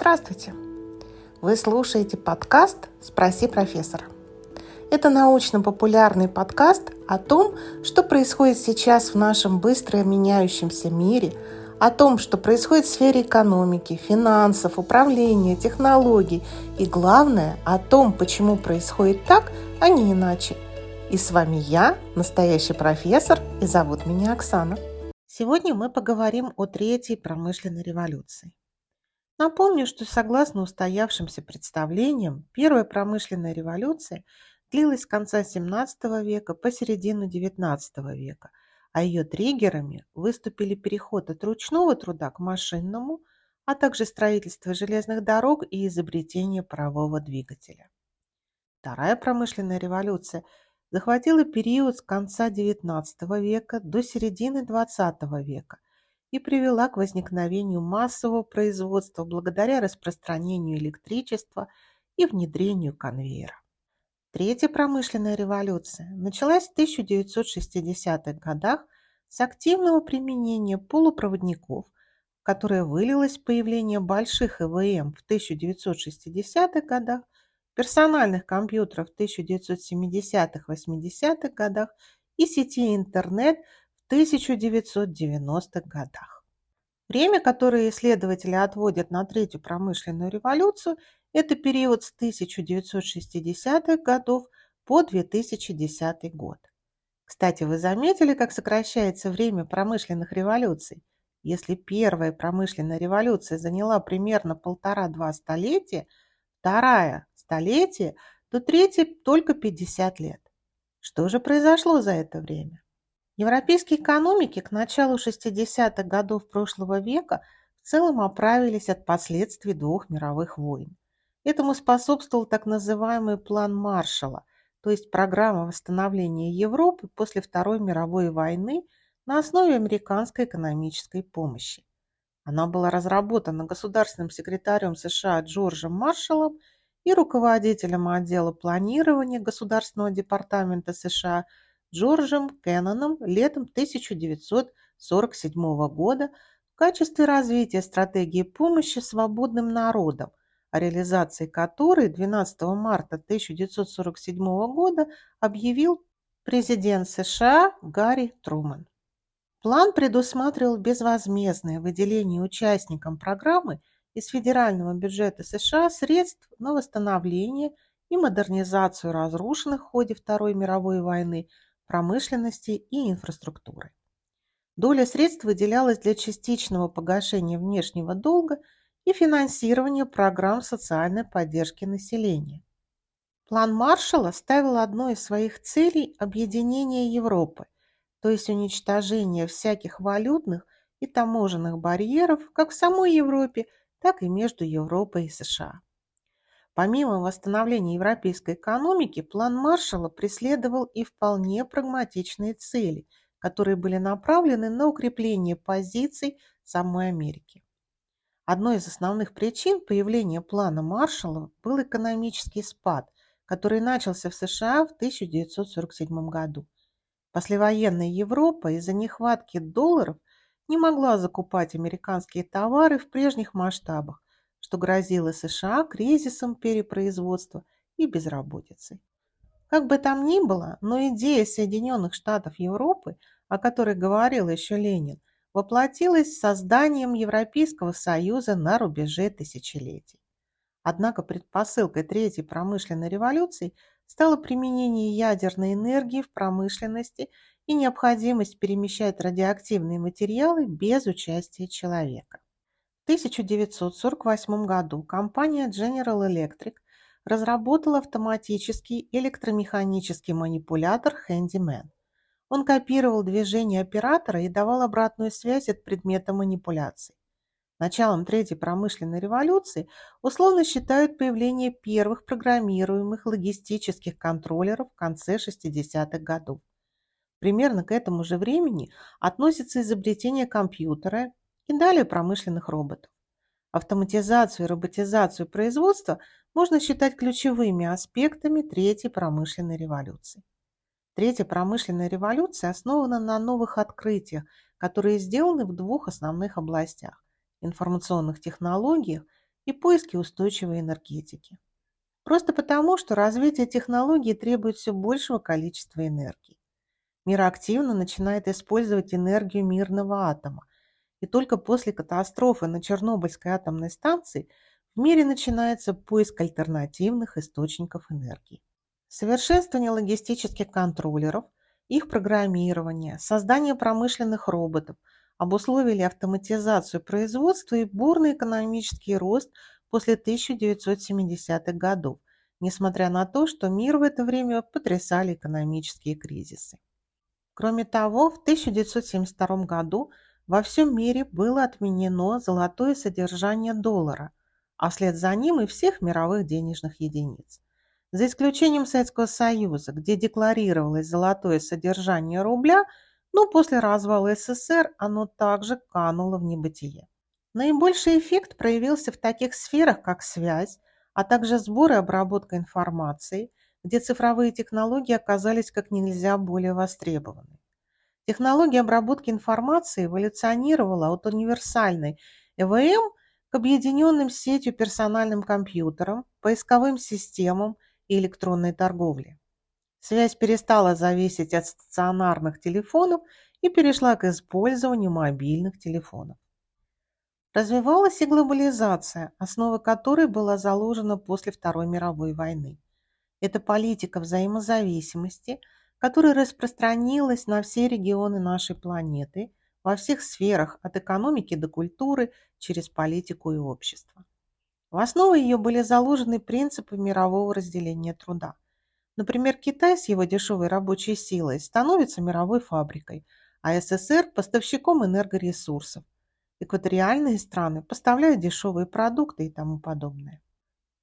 Здравствуйте! Вы слушаете подкаст «Спроси профессора». Это научно-популярный подкаст о том, что происходит сейчас в нашем быстро меняющемся мире, о том, что происходит в сфере экономики, финансов, управления, технологий и, главное, о том, почему происходит так, а не иначе. И с вами я, настоящий профессор, и зовут меня Оксана. Сегодня мы поговорим о третьей промышленной революции. Напомню, что согласно устоявшимся представлениям, первая промышленная революция длилась с конца XVII века по середину XIX века, а ее триггерами выступили переход от ручного труда к машинному, а также строительство железных дорог и изобретение парового двигателя. Вторая промышленная революция захватила период с конца XIX века до середины XX века – и привела к возникновению массового производства благодаря распространению электричества и внедрению конвейера. Третья промышленная революция началась в 1960-х годах с активного применения полупроводников, которое вылилось в появление больших ЭВМ в 1960-х годах, персональных компьютеров в 1970-80-х годах и сети интернет 1990-х годах. Время, которое исследователи отводят на Третью промышленную революцию, это период с 1960-х годов по 2010 год. Кстати, вы заметили, как сокращается время промышленных революций? Если первая промышленная революция заняла примерно полтора-два столетия, вторая – столетие, то третья – только 50 лет. Что же произошло за это время? Европейские экономики к началу 60-х годов прошлого века в целом оправились от последствий двух мировых войн. Этому способствовал так называемый план Маршалла, то есть программа восстановления Европы после Второй мировой войны на основе американской экономической помощи. Она была разработана государственным секретарем США Джорджем Маршаллом и руководителем отдела планирования Государственного департамента США Джорджем Кенноном летом 1947 года в качестве развития стратегии помощи свободным народам, о реализации которой 12 марта 1947 года объявил президент США Гарри Трумэн. План предусматривал безвозмездное выделение участникам программы из федерального бюджета США средств на восстановление и модернизацию разрушенных в ходе Второй мировой войны промышленности и инфраструктуры. Доля средств выделялась для частичного погашения внешнего долга и финансирования программ социальной поддержки населения. План Маршалла ставил одной из своих целей объединение Европы, то есть уничтожение всяких валютных и таможенных барьеров как в самой Европе, так и между Европой и США. Помимо восстановления европейской экономики, план Маршалла преследовал и вполне прагматичные цели, которые были направлены на укрепление позиций самой Америки. Одной из основных причин появления плана Маршалла был экономический спад, который начался в США в 1947 году. Послевоенная Европа из-за нехватки долларов не могла закупать американские товары в прежних масштабах, что грозило США кризисом перепроизводства и безработицей. Как бы там ни было, но идея Соединенных Штатов Европы, о которой говорил еще Ленин, воплотилась созданием Европейского Союза на рубеже тысячелетий. Однако предпосылкой Третьей промышленной революции стало применение ядерной энергии в промышленности и необходимость перемещать радиоактивные материалы без участия человека. 1948 году компания General Electric разработала автоматический электромеханический манипулятор Handyman. Он копировал движение оператора и давал обратную связь от предмета манипуляции. Началом Третьей промышленной революции условно считают появление первых программируемых логистических контроллеров в конце 60-х годов. Примерно к этому же времени относится изобретение компьютера и далее промышленных роботов. Автоматизацию и роботизацию производства можно считать ключевыми аспектами Третьей промышленной революции. Третья промышленная революция основана на новых открытиях, которые сделаны в двух основных областях – информационных технологиях и поиске устойчивой энергетики. Просто потому, что развитие технологий требует все большего количества энергии. Мир активно начинает использовать энергию мирного атома, и только после катастрофы на Чернобыльской атомной станции в мире начинается поиск альтернативных источников энергии. Совершенствование логистических контроллеров, их программирование, создание промышленных роботов обусловили автоматизацию производства и бурный экономический рост после 1970-х годов, несмотря на то, что мир в это время потрясали экономические кризисы. Кроме того, в 1972 году во всем мире было отменено золотое содержание доллара, а вслед за ним и всех мировых денежных единиц. За исключением Советского Союза, где декларировалось золотое содержание рубля, но после развала СССР оно также кануло в небытие. Наибольший эффект проявился в таких сферах, как связь, а также сбор и обработка информации, где цифровые технологии оказались как нельзя более востребованы. Технология обработки информации эволюционировала от универсальной ЭВМ к объединенным сетью персональным компьютерам, поисковым системам и электронной торговле. Связь перестала зависеть от стационарных телефонов и перешла к использованию мобильных телефонов. Развивалась и глобализация, основа которой была заложена после Второй мировой войны. Это политика взаимозависимости – которая распространилась на все регионы нашей планеты, во всех сферах, от экономики до культуры, через политику и общество. В основу ее были заложены принципы мирового разделения труда. Например, Китай с его дешевой рабочей силой становится мировой фабрикой, а СССР – поставщиком энергоресурсов. Экваториальные страны поставляют дешевые продукты и тому подобное.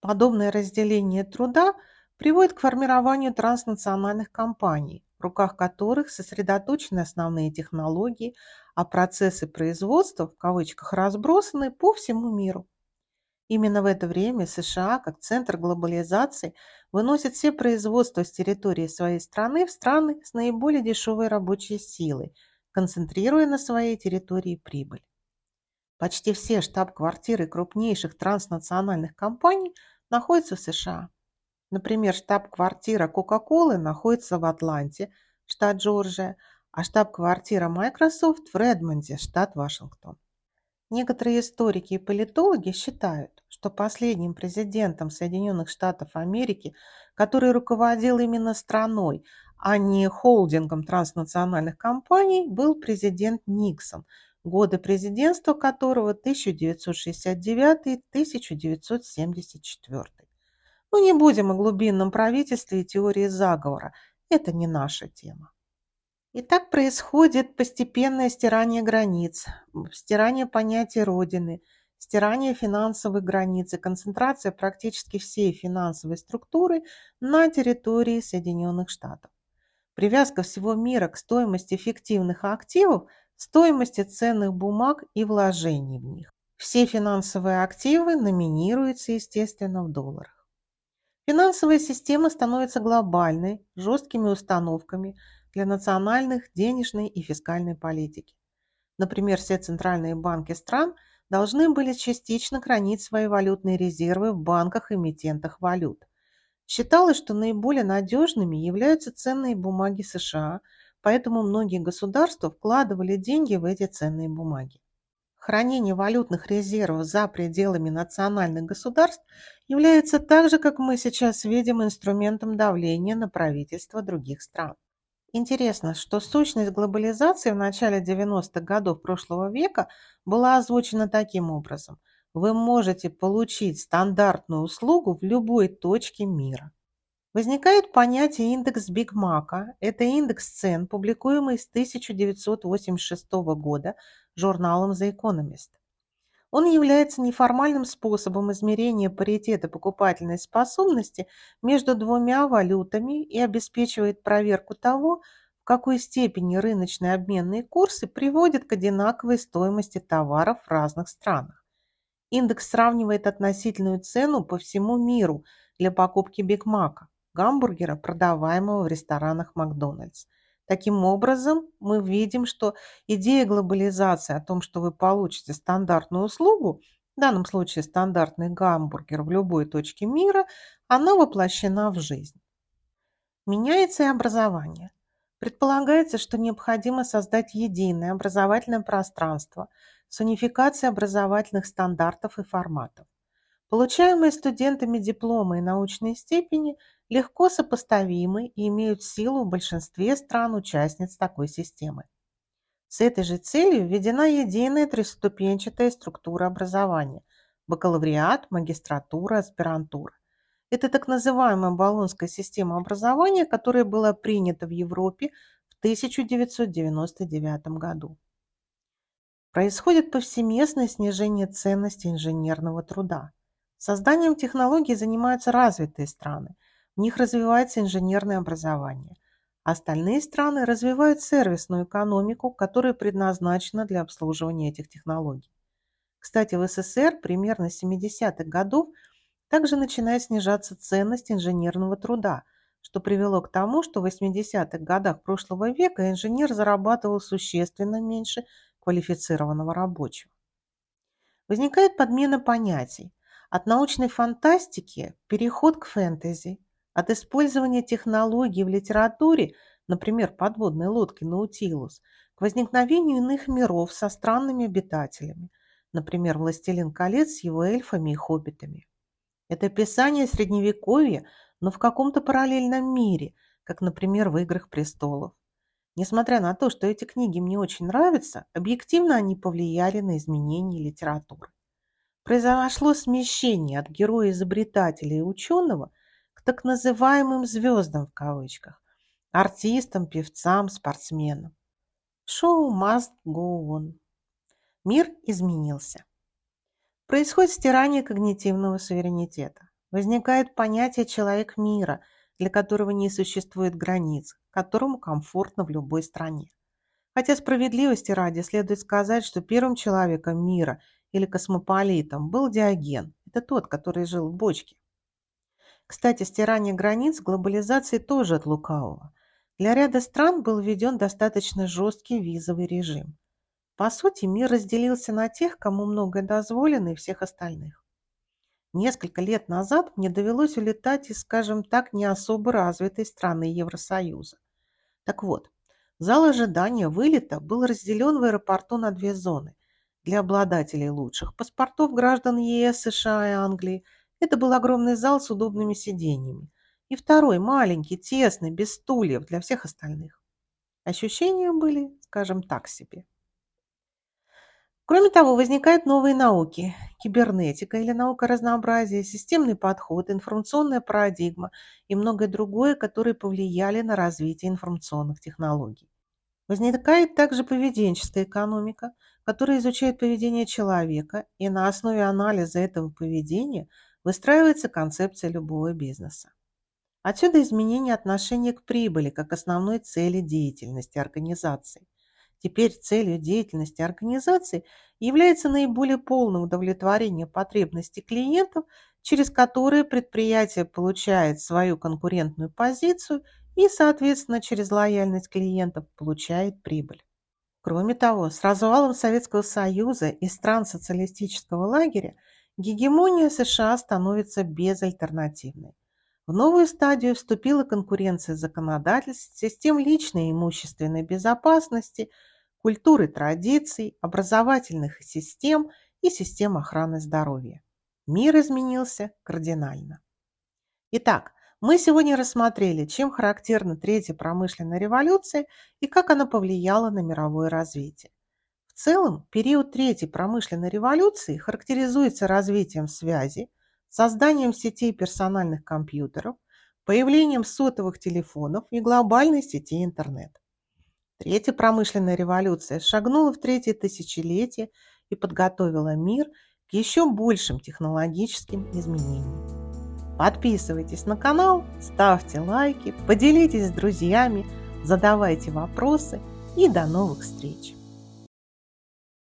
Подобное разделение труда – приводит к формированию транснациональных компаний, в руках которых сосредоточены основные технологии, а процессы производства в кавычках разбросаны по всему миру. Именно в это время США, как центр глобализации, выносит все производства с территории своей страны в страны с наиболее дешевой рабочей силой, концентрируя на своей территории прибыль. Почти все штаб-квартиры крупнейших транснациональных компаний находятся в США. Например, штаб-квартира Кока-Колы находится в Атланте, штат Джорджия, а штаб-квартира Microsoft в Редмонде, штат Вашингтон. Некоторые историки и политологи считают, что последним президентом Соединенных Штатов Америки, который руководил именно страной, а не холдингом транснациональных компаний, был президент Никсон, годы президентства которого 1969-1974. Но ну, не будем о глубинном правительстве и теории заговора. Это не наша тема. И так происходит постепенное стирание границ, стирание понятия Родины, стирание финансовых границ и концентрация практически всей финансовой структуры на территории Соединенных Штатов. Привязка всего мира к стоимости фиктивных активов, стоимости ценных бумаг и вложений в них. Все финансовые активы номинируются, естественно, в долларах. Финансовая система становится глобальной, жесткими установками для национальных денежной и фискальной политики. Например, все центральные банки стран должны были частично хранить свои валютные резервы в банках-эмитентах валют. Считалось, что наиболее надежными являются ценные бумаги США, поэтому многие государства вкладывали деньги в эти ценные бумаги. Хранение валютных резервов за пределами национальных государств является так же, как мы сейчас видим, инструментом давления на правительства других стран. Интересно, что сущность глобализации в начале 90-х годов прошлого века была озвучена таким образом. Вы можете получить стандартную услугу в любой точке мира. Возникает понятие индекс Биг Мака. Это индекс цен, публикуемый с 1986 года журналом The Economist. Он является неформальным способом измерения паритета покупательной способности между двумя валютами и обеспечивает проверку того, в какой степени рыночные обменные курсы приводят к одинаковой стоимости товаров в разных странах. Индекс сравнивает относительную цену по всему миру для покупки Биг Мака гамбургера, продаваемого в ресторанах Макдональдс. Таким образом, мы видим, что идея глобализации о том, что вы получите стандартную услугу, в данном случае стандартный гамбургер в любой точке мира, она воплощена в жизнь. Меняется и образование. Предполагается, что необходимо создать единое образовательное пространство с унификацией образовательных стандартов и форматов. Получаемые студентами дипломы и научные степени легко сопоставимы и имеют силу в большинстве стран-участниц такой системы. С этой же целью введена единая трехступенчатая структура образования – бакалавриат, магистратура, аспирантура. Это так называемая Болонская система образования, которая была принята в Европе в 1999 году. Происходит повсеместное снижение ценности инженерного труда. Созданием технологий занимаются развитые страны. Них развивается инженерное образование. Остальные страны развивают сервисную экономику, которая предназначена для обслуживания этих технологий. Кстати, в СССР примерно с 70-х годов – также начинает снижаться ценность инженерного труда, что привело к тому, что в 80-х годах прошлого века инженер зарабатывал существенно меньше квалифицированного рабочего. Возникает подмена понятий. От научной фантастики переход к фэнтези, от использования технологий в литературе, например, подводной лодки Наутилус, к возникновению иных миров со странными обитателями, например, «Властелин колец» с его эльфами и хоббитами. Это описание Средневековья, но в каком-то параллельном мире, как, например, в «Играх престолов». Несмотря на то, что эти книги мне очень нравятся, объективно они повлияли на изменение литературы. Произошло смещение от героя-изобретателя и ученого так называемым «звездам» в кавычках, артистам, певцам, спортсменам. Шоу must go on. Мир изменился. Происходит стирание когнитивного суверенитета. Возникает понятие «человек мира», для которого не существует границ, которому комфортно в любой стране. Хотя справедливости ради следует сказать, что первым человеком мира или космополитом был Диоген. Это тот, который жил в бочке. Кстати, стирание границ глобализации тоже от лукавого. Для ряда стран был введен достаточно жесткий визовый режим. По сути, мир разделился на тех, кому многое дозволено, и всех остальных. Несколько лет назад мне довелось улетать из, скажем так, не особо развитой страны Евросоюза. Так вот, зал ожидания вылета был разделен в аэропорту на две зоны. Для обладателей лучших паспортов граждан ЕС, США и Англии это был огромный зал с удобными сиденьями. И второй, маленький, тесный, без стульев для всех остальных. Ощущения были, скажем так себе. Кроме того, возникают новые науки – кибернетика или наука разнообразия, системный подход, информационная парадигма и многое другое, которые повлияли на развитие информационных технологий. Возникает также поведенческая экономика, которая изучает поведение человека, и на основе анализа этого поведения выстраивается концепция любого бизнеса. Отсюда изменение отношения к прибыли как основной цели деятельности организации – Теперь целью деятельности организации является наиболее полное удовлетворение потребностей клиентов, через которые предприятие получает свою конкурентную позицию и, соответственно, через лояльность клиентов получает прибыль. Кроме того, с развалом Советского Союза и стран социалистического лагеря гегемония США становится безальтернативной. В новую стадию вступила конкуренция законодательств, систем личной и имущественной безопасности, культуры традиций, образовательных систем и систем охраны здоровья. Мир изменился кардинально. Итак, мы сегодня рассмотрели, чем характерна третья промышленная революция и как она повлияла на мировое развитие. Целом, период третьей промышленной революции характеризуется развитием связи, созданием сетей персональных компьютеров, появлением сотовых телефонов и глобальной сети интернет. Третья промышленная революция шагнула в третье тысячелетие и подготовила мир к еще большим технологическим изменениям. Подписывайтесь на канал, ставьте лайки, поделитесь с друзьями, задавайте вопросы и до новых встреч!